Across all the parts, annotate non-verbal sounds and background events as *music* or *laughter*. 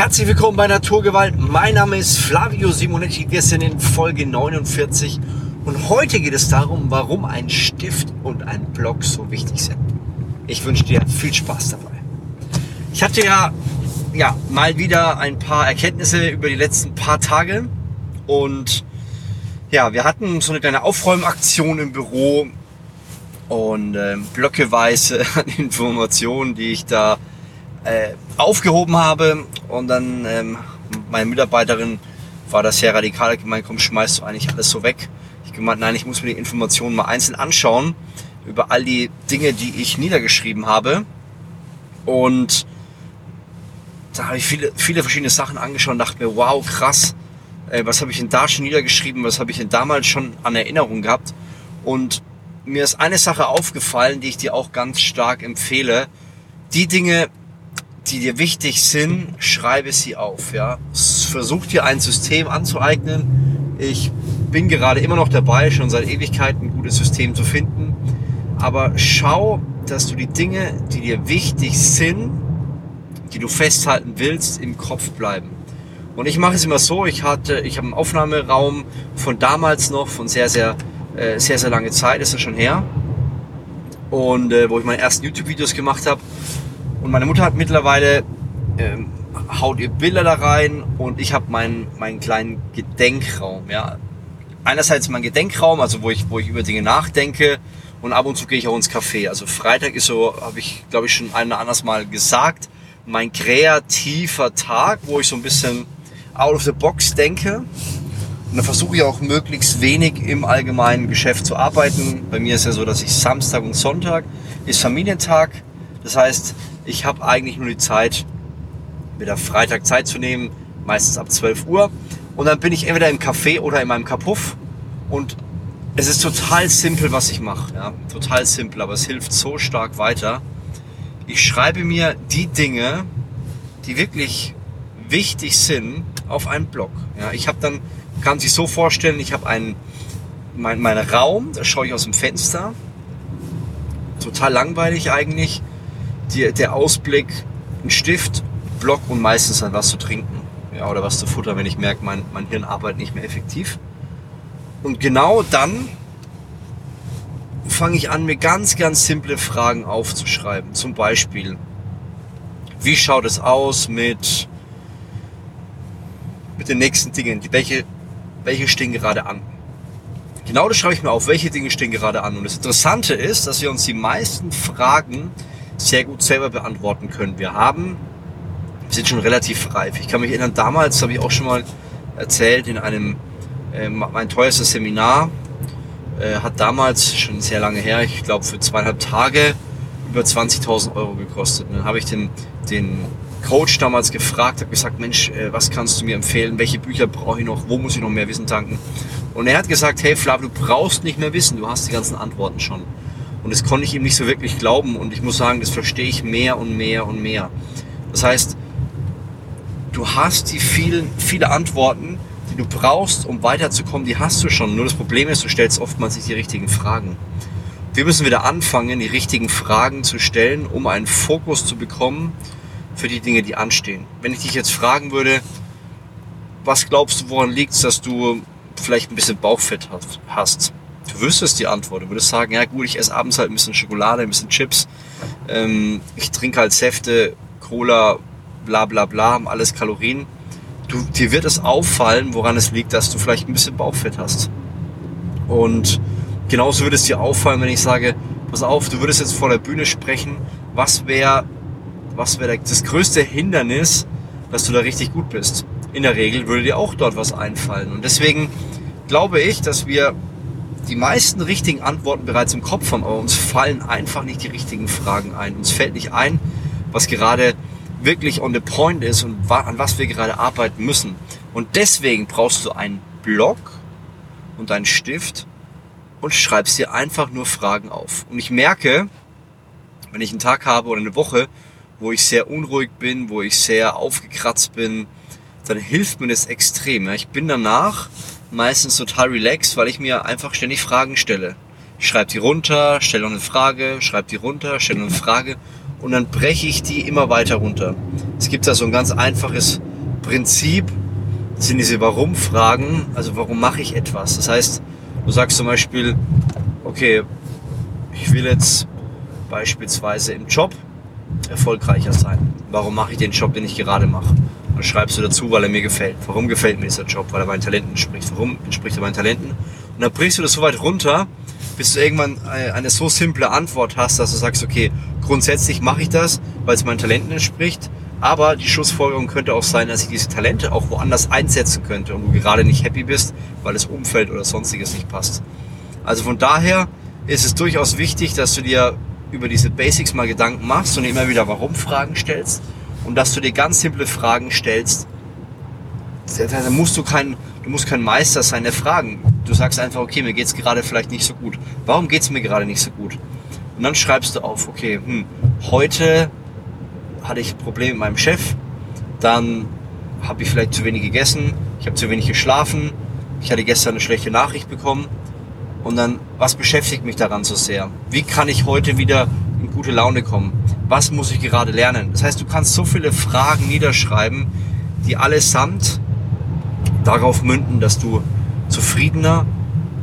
Herzlich willkommen bei Naturgewalt. Mein Name ist Flavio Simonetti, sind in Folge 49 und heute geht es darum, warum ein Stift und ein Block so wichtig sind. Ich wünsche dir viel Spaß dabei. Ich hatte ja, ja mal wieder ein paar Erkenntnisse über die letzten paar Tage und ja, wir hatten so eine kleine Aufräumaktion im Büro und äh, blöckeweise *laughs* Informationen, die ich da äh, aufgehoben habe. Und dann ähm, meine Mitarbeiterin war das sehr radikal, gemeint, komm, schmeißt du eigentlich alles so weg. Ich gemeint, nein, ich muss mir die Informationen mal einzeln anschauen über all die Dinge, die ich niedergeschrieben habe. Und da habe ich viele, viele verschiedene Sachen angeschaut und dachte mir, wow, krass, äh, was habe ich denn da schon niedergeschrieben, was habe ich denn damals schon an Erinnerung gehabt. Und mir ist eine Sache aufgefallen, die ich dir auch ganz stark empfehle. Die Dinge, die dir wichtig sind, schreibe sie auf. Ja? Versuch dir ein System anzueignen. Ich bin gerade immer noch dabei, schon seit Ewigkeiten ein gutes System zu finden. Aber schau, dass du die Dinge, die dir wichtig sind, die du festhalten willst, im Kopf bleiben. Und ich mache es immer so, ich hatte, ich habe einen Aufnahmeraum von damals noch, von sehr, sehr, äh, sehr, sehr lange Zeit, ist das schon her. Und äh, wo ich meine ersten YouTube-Videos gemacht habe. Und meine Mutter hat mittlerweile, ähm, haut ihr Bilder da rein und ich habe meinen, meinen kleinen Gedenkraum. Ja. Einerseits mein Gedenkraum, also wo ich, wo ich über Dinge nachdenke und ab und zu gehe ich auch ins Café. Also Freitag ist so, habe ich glaube ich schon ein oder anderes Mal gesagt, mein kreativer Tag, wo ich so ein bisschen out of the box denke. Und dann versuche ich auch möglichst wenig im allgemeinen Geschäft zu arbeiten. Bei mir ist ja so, dass ich Samstag und Sonntag ist Familientag. Das heißt, ich habe eigentlich nur die Zeit, wieder Freitag Zeit zu nehmen, meistens ab 12 Uhr. Und dann bin ich entweder im Café oder in meinem Kapuff. Und es ist total simpel, was ich mache. Ja? Total simpel, aber es hilft so stark weiter. Ich schreibe mir die Dinge, die wirklich wichtig sind, auf einen Blog. Ja, ich habe dann, kann sich so vorstellen, ich habe einen, mein, meinen Raum, da schaue ich aus dem Fenster. Total langweilig eigentlich. Die, der Ausblick, ein Stift, Block und meistens dann was zu trinken. Ja, oder was zu futtern, wenn ich merke, mein, mein Hirn arbeitet nicht mehr effektiv. Und genau dann fange ich an, mir ganz, ganz simple Fragen aufzuschreiben. Zum Beispiel, wie schaut es aus mit mit den nächsten Dingen. Welche, welche stehen gerade an? Genau das schreibe ich mir auf, welche Dinge stehen gerade an. Und das Interessante ist, dass wir uns die meisten Fragen sehr gut selber beantworten können. Wir haben, wir sind schon relativ reif. Ich kann mich erinnern, damals habe ich auch schon mal erzählt in einem, äh, mein teuerstes Seminar äh, hat damals, schon sehr lange her, ich glaube für zweieinhalb Tage über 20.000 Euro gekostet. Und dann habe ich den, den Coach damals gefragt, habe gesagt, Mensch, äh, was kannst du mir empfehlen? Welche Bücher brauche ich noch? Wo muss ich noch mehr Wissen tanken? Und er hat gesagt, hey Flav, du brauchst nicht mehr wissen, du hast die ganzen Antworten schon. Und das konnte ich ihm nicht so wirklich glauben und ich muss sagen, das verstehe ich mehr und mehr und mehr. Das heißt, du hast die vielen, viele Antworten, die du brauchst, um weiterzukommen, die hast du schon. Nur das Problem ist, du stellst oftmals nicht die richtigen Fragen. Wir müssen wieder anfangen, die richtigen Fragen zu stellen, um einen Fokus zu bekommen, für die Dinge, die anstehen. Wenn ich dich jetzt fragen würde, was glaubst du, woran liegt es, dass du vielleicht ein bisschen Bauchfett hast? Du wüsstest die Antwort. Du würdest sagen, ja gut, ich esse abends halt ein bisschen Schokolade, ein bisschen Chips. Ähm, ich trinke halt Säfte, Cola, bla bla bla, alles Kalorien. Du, dir wird es auffallen, woran es liegt, dass du vielleicht ein bisschen Bauchfett hast. Und genauso würde es dir auffallen, wenn ich sage, pass auf, du würdest jetzt vor der Bühne sprechen, was wäre was wäre das größte Hindernis, dass du da richtig gut bist? In der Regel würde dir auch dort was einfallen. Und deswegen glaube ich, dass wir die meisten richtigen Antworten bereits im Kopf haben, aber uns fallen einfach nicht die richtigen Fragen ein. Uns fällt nicht ein, was gerade wirklich on the point ist und an was wir gerade arbeiten müssen. Und deswegen brauchst du einen Block und einen Stift und schreibst dir einfach nur Fragen auf. Und ich merke, wenn ich einen Tag habe oder eine Woche, wo ich sehr unruhig bin, wo ich sehr aufgekratzt bin, dann hilft mir das extrem. Ich bin danach meistens total relaxed, weil ich mir einfach ständig Fragen stelle. Ich schreibe die runter, stelle eine Frage, schreibe die runter, stelle eine Frage und dann breche ich die immer weiter runter. Es gibt da so ein ganz einfaches Prinzip sind diese Warum-Fragen, also warum mache ich etwas? Das heißt, du sagst zum Beispiel, okay, ich will jetzt beispielsweise im Job erfolgreicher sein. Warum mache ich den Job, den ich gerade mache? Dann schreibst du dazu, weil er mir gefällt. Warum gefällt mir dieser Job? Weil er meinen Talenten entspricht. Warum entspricht er meinen Talenten? Und dann brichst du das so weit runter, bis du irgendwann eine so simple Antwort hast, dass du sagst, okay, grundsätzlich mache ich das, weil es meinen Talenten entspricht. Aber die Schlussfolgerung könnte auch sein, dass ich diese Talente auch woanders einsetzen könnte und du gerade nicht happy bist, weil das Umfeld oder sonstiges nicht passt. Also von daher ist es durchaus wichtig, dass du dir über diese Basics mal Gedanken machst und immer wieder Warum-Fragen stellst und dass du dir ganz simple Fragen stellst. Da musst du kein, du musst kein Meister sein der Fragen. Du sagst einfach, okay, mir geht's gerade vielleicht nicht so gut. Warum geht's mir gerade nicht so gut? Und dann schreibst du auf, okay, hm, heute hatte ich ein Problem mit meinem Chef, dann habe ich vielleicht zu wenig gegessen, ich habe zu wenig geschlafen, ich hatte gestern eine schlechte Nachricht bekommen und dann, was beschäftigt mich daran so sehr? Wie kann ich heute wieder in gute Laune kommen? Was muss ich gerade lernen? Das heißt, du kannst so viele Fragen niederschreiben, die allesamt darauf münden, dass du zufriedener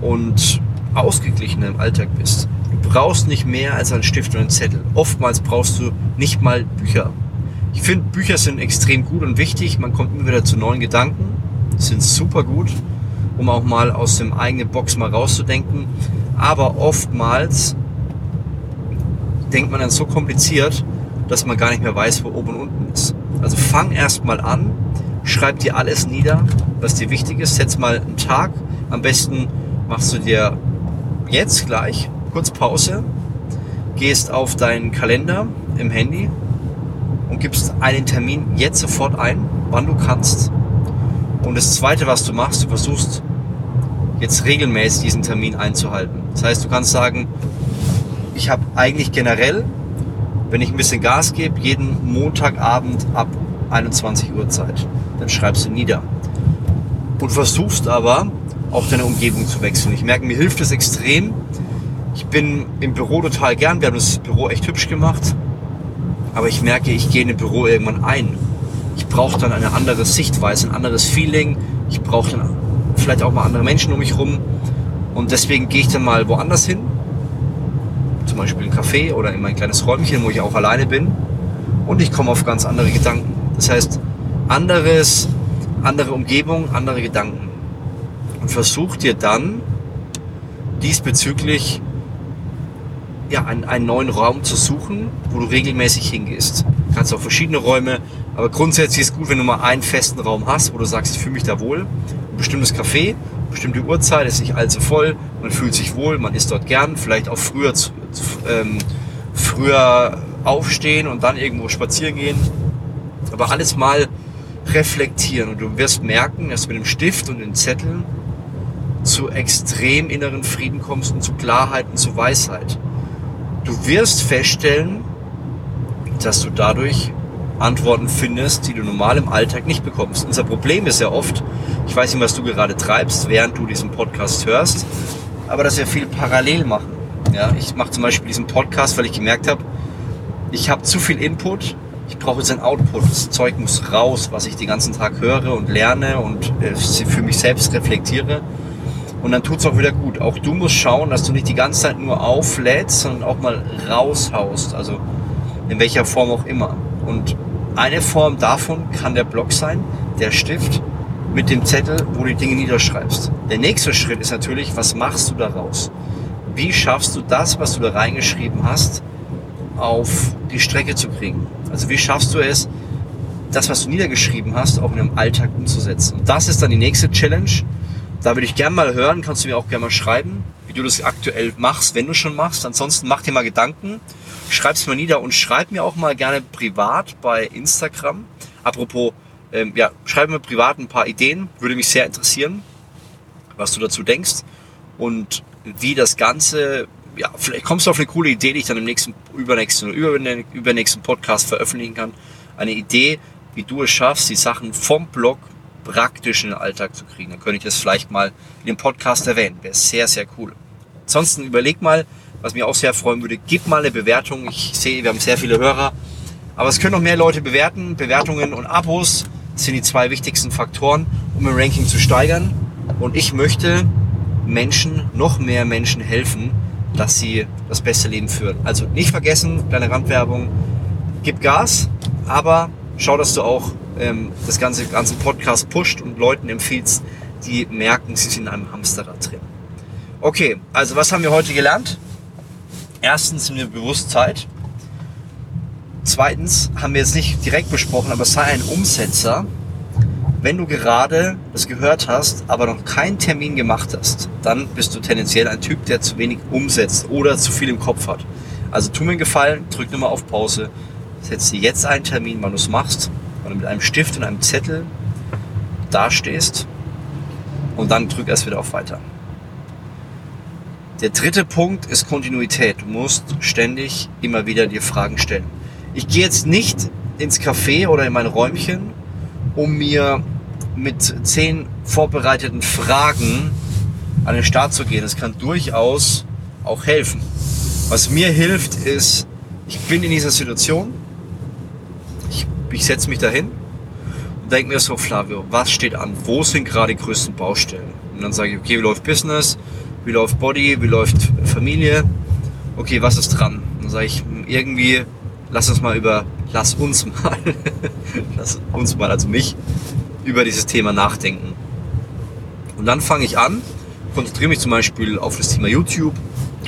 und ausgeglichener im Alltag bist. Du brauchst nicht mehr als einen Stift und einen Zettel. Oftmals brauchst du nicht mal Bücher. Ich finde, Bücher sind extrem gut und wichtig. Man kommt immer wieder zu neuen Gedanken. Sind super gut um auch mal aus dem eigenen Box mal rauszudenken. Aber oftmals denkt man dann so kompliziert, dass man gar nicht mehr weiß, wo oben und unten ist. Also fang erst mal an, schreib dir alles nieder, was dir wichtig ist, setz mal einen Tag. Am besten machst du dir jetzt gleich kurz Pause, gehst auf deinen Kalender im Handy und gibst einen Termin jetzt sofort ein, wann du kannst. Und das zweite, was du machst, du versuchst jetzt regelmäßig diesen Termin einzuhalten. Das heißt, du kannst sagen, ich habe eigentlich generell, wenn ich ein bisschen Gas gebe, jeden Montagabend ab 21 Uhr Zeit. Dann schreibst du nieder. Und versuchst aber auch deine Umgebung zu wechseln. Ich merke, mir hilft es extrem. Ich bin im Büro total gern. Wir haben das Büro echt hübsch gemacht. Aber ich merke, ich gehe in ein Büro irgendwann ein. Ich brauche dann eine andere Sichtweise, ein anderes Feeling. Ich brauche dann vielleicht auch mal andere Menschen um mich rum. Und deswegen gehe ich dann mal woanders hin, zum Beispiel ein Café oder in mein kleines Räumchen, wo ich auch alleine bin. Und ich komme auf ganz andere Gedanken. Das heißt, anderes, andere Umgebung, andere Gedanken. Und versuch dir dann diesbezüglich ja, einen, einen neuen Raum zu suchen, wo du regelmäßig hingehst. Du kannst auch verschiedene Räume, aber grundsätzlich ist gut, wenn du mal einen festen Raum hast, wo du sagst, ich fühle mich da wohl ein bestimmtes Café, bestimmte Uhrzeit, ist nicht allzu voll, man fühlt sich wohl, man isst dort gern, vielleicht auch früher, zu, ähm, früher aufstehen und dann irgendwo spazieren gehen. Aber alles mal reflektieren und du wirst merken, dass du mit dem Stift und den Zetteln zu extrem inneren Frieden kommst und zu Klarheit und zu Weisheit. Du wirst feststellen, dass du dadurch Antworten findest, die du normal im Alltag nicht bekommst. Unser Problem ist ja oft, ich weiß nicht, was du gerade treibst, während du diesen Podcast hörst, aber dass wir viel parallel machen. Ja, ich mache zum Beispiel diesen Podcast, weil ich gemerkt habe, ich habe zu viel Input, ich brauche jetzt ein Output. Das Zeug muss raus, was ich den ganzen Tag höre und lerne und äh, für mich selbst reflektiere. Und dann tut es auch wieder gut. Auch du musst schauen, dass du nicht die ganze Zeit nur auflädst, sondern auch mal raushaust. Also in welcher Form auch immer. Und eine Form davon kann der Block sein, der Stift mit dem Zettel, wo du die Dinge niederschreibst. Der nächste Schritt ist natürlich, was machst du daraus? Wie schaffst du das, was du da reingeschrieben hast, auf die Strecke zu kriegen? Also wie schaffst du es, das, was du niedergeschrieben hast, auch in einem Alltag umzusetzen? Und das ist dann die nächste Challenge. Da würde ich gerne mal hören, kannst du mir auch gerne mal schreiben, wie du das aktuell machst, wenn du schon machst. Ansonsten mach dir mal Gedanken schreib's mal nieder und schreib mir auch mal gerne privat bei Instagram. Apropos, ähm, ja, schreib mir privat ein paar Ideen, würde mich sehr interessieren, was du dazu denkst und wie das Ganze, ja, vielleicht kommst du auf eine coole Idee, die ich dann im nächsten, übernächsten übernächsten Podcast veröffentlichen kann. Eine Idee, wie du es schaffst, die Sachen vom Blog praktisch in den Alltag zu kriegen. Dann könnte ich das vielleicht mal in dem Podcast erwähnen. Wäre sehr, sehr cool. Ansonsten überleg mal, was mich auch sehr freuen würde. Gib mal eine Bewertung. Ich sehe, wir haben sehr viele Hörer. Aber es können noch mehr Leute bewerten. Bewertungen und Abos sind die zwei wichtigsten Faktoren, um im Ranking zu steigern. Und ich möchte Menschen, noch mehr Menschen helfen, dass sie das beste Leben führen. Also nicht vergessen, kleine Randwerbung, gib Gas, aber schau, dass du auch ähm, das ganze, ganze Podcast pusht und Leuten empfiehlst, die merken, sie sind in einem Hamsterrad drin. Okay, also was haben wir heute gelernt? Erstens sind wir bewusst Zeit. Zweitens haben wir jetzt nicht direkt besprochen, aber sei ein Umsetzer. Wenn du gerade das gehört hast, aber noch keinen Termin gemacht hast, dann bist du tendenziell ein Typ, der zu wenig umsetzt oder zu viel im Kopf hat. Also tu mir einen Gefallen, drück nur mal auf Pause, setz dir jetzt einen Termin, wann du es machst, wann du mit einem Stift und einem Zettel dastehst und dann drück erst wieder auf Weiter. Der dritte Punkt ist Kontinuität. Du musst ständig immer wieder dir Fragen stellen. Ich gehe jetzt nicht ins Café oder in mein Räumchen, um mir mit zehn vorbereiteten Fragen an den Start zu gehen. Das kann durchaus auch helfen. Was mir hilft, ist, ich bin in dieser Situation, ich, ich setze mich dahin und denke mir so, Flavio, was steht an? Wo sind gerade die größten Baustellen? Und dann sage ich, okay, wie läuft Business? Wie läuft Body? Wie läuft Familie? Okay, was ist dran? Dann sage ich, irgendwie, lass uns mal über, lass uns *laughs* mal, lass uns mal, also mich, über dieses Thema nachdenken. Und dann fange ich an, konzentriere mich zum Beispiel auf das Thema YouTube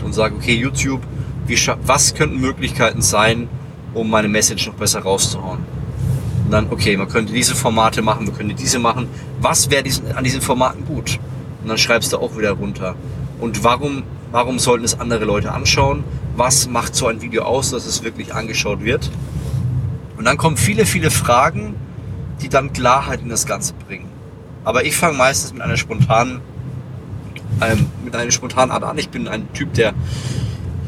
und sage, okay, YouTube, was könnten Möglichkeiten sein, um meine Message noch besser rauszuhauen? Und dann, okay, man könnte diese Formate machen, wir könnten diese machen. Was wäre an diesen Formaten gut? Und dann schreibst du auch wieder runter. Und warum, warum sollten es andere Leute anschauen? Was macht so ein Video aus, dass es wirklich angeschaut wird? Und dann kommen viele, viele Fragen, die dann Klarheit in das Ganze bringen. Aber ich fange meistens mit einer spontanen, ähm, mit einer spontanen Art an. Ich bin ein Typ, der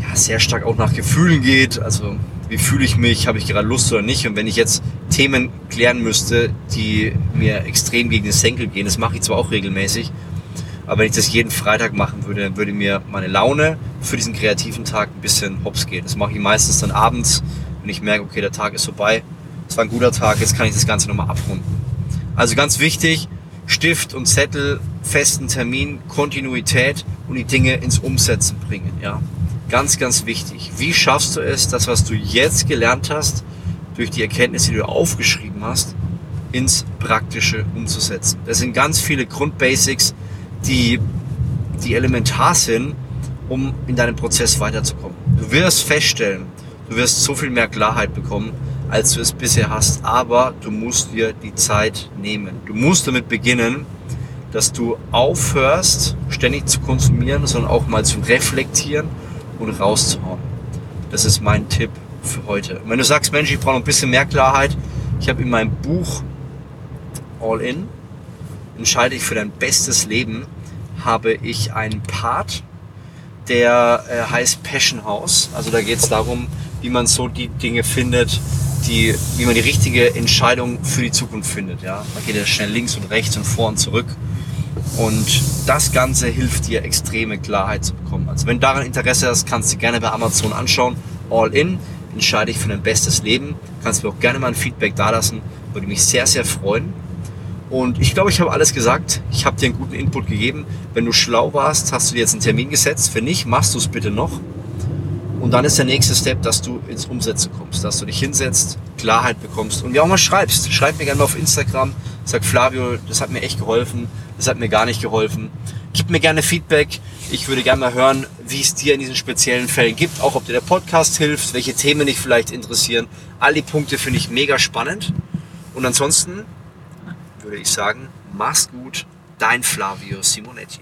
ja, sehr stark auch nach Gefühlen geht. Also wie fühle ich mich, habe ich gerade Lust oder nicht. Und wenn ich jetzt Themen klären müsste, die mir extrem gegen den Senkel gehen, das mache ich zwar auch regelmäßig, aber wenn ich das jeden Freitag machen würde, dann würde mir meine Laune für diesen kreativen Tag ein bisschen hops gehen. Das mache ich meistens dann abends, wenn ich merke, okay, der Tag ist vorbei, es war ein guter Tag, jetzt kann ich das Ganze nochmal abrunden. Also ganz wichtig, Stift und Zettel, festen Termin, Kontinuität und die Dinge ins Umsetzen bringen. Ja, ganz, ganz wichtig. Wie schaffst du es, das, was du jetzt gelernt hast, durch die Erkenntnisse, die du aufgeschrieben hast, ins Praktische umzusetzen? Das sind ganz viele Grundbasics, die, die elementar sind, um in deinem Prozess weiterzukommen. Du wirst feststellen, du wirst so viel mehr Klarheit bekommen, als du es bisher hast. Aber du musst dir die Zeit nehmen. Du musst damit beginnen, dass du aufhörst, ständig zu konsumieren, sondern auch mal zu reflektieren und rauszuhauen. Das ist mein Tipp für heute. Und wenn du sagst, Mensch, ich brauche noch ein bisschen mehr Klarheit, ich habe in meinem Buch All In, entscheide ich für dein bestes Leben, habe ich einen Part, der äh, heißt Passion House. Also da geht es darum, wie man so die Dinge findet, die, wie man die richtige Entscheidung für die Zukunft findet. Ja? Man geht ja schnell links und rechts und vor und zurück. Und das Ganze hilft dir, extreme Klarheit zu bekommen. Also wenn du daran Interesse hast, kannst du gerne bei Amazon anschauen. All in, entscheide ich für dein bestes Leben. Kannst mir auch gerne mal ein Feedback dalassen. Würde mich sehr, sehr freuen. Und ich glaube, ich habe alles gesagt. Ich habe dir einen guten Input gegeben. Wenn du schlau warst, hast du dir jetzt einen Termin gesetzt. Wenn nicht, machst du es bitte noch. Und dann ist der nächste Step, dass du ins Umsetzen kommst, dass du dich hinsetzt, Klarheit bekommst und mir auch mal schreibst. Schreib mir gerne mal auf Instagram, sag Flavio, das hat mir echt geholfen, das hat mir gar nicht geholfen. Gib mir gerne Feedback. Ich würde gerne mal hören, wie es dir in diesen speziellen Fällen gibt, auch ob dir der Podcast hilft, welche Themen dich vielleicht interessieren. All die Punkte finde ich mega spannend. Und ansonsten würde ich sagen, mach's gut, dein Flavio Simonetti.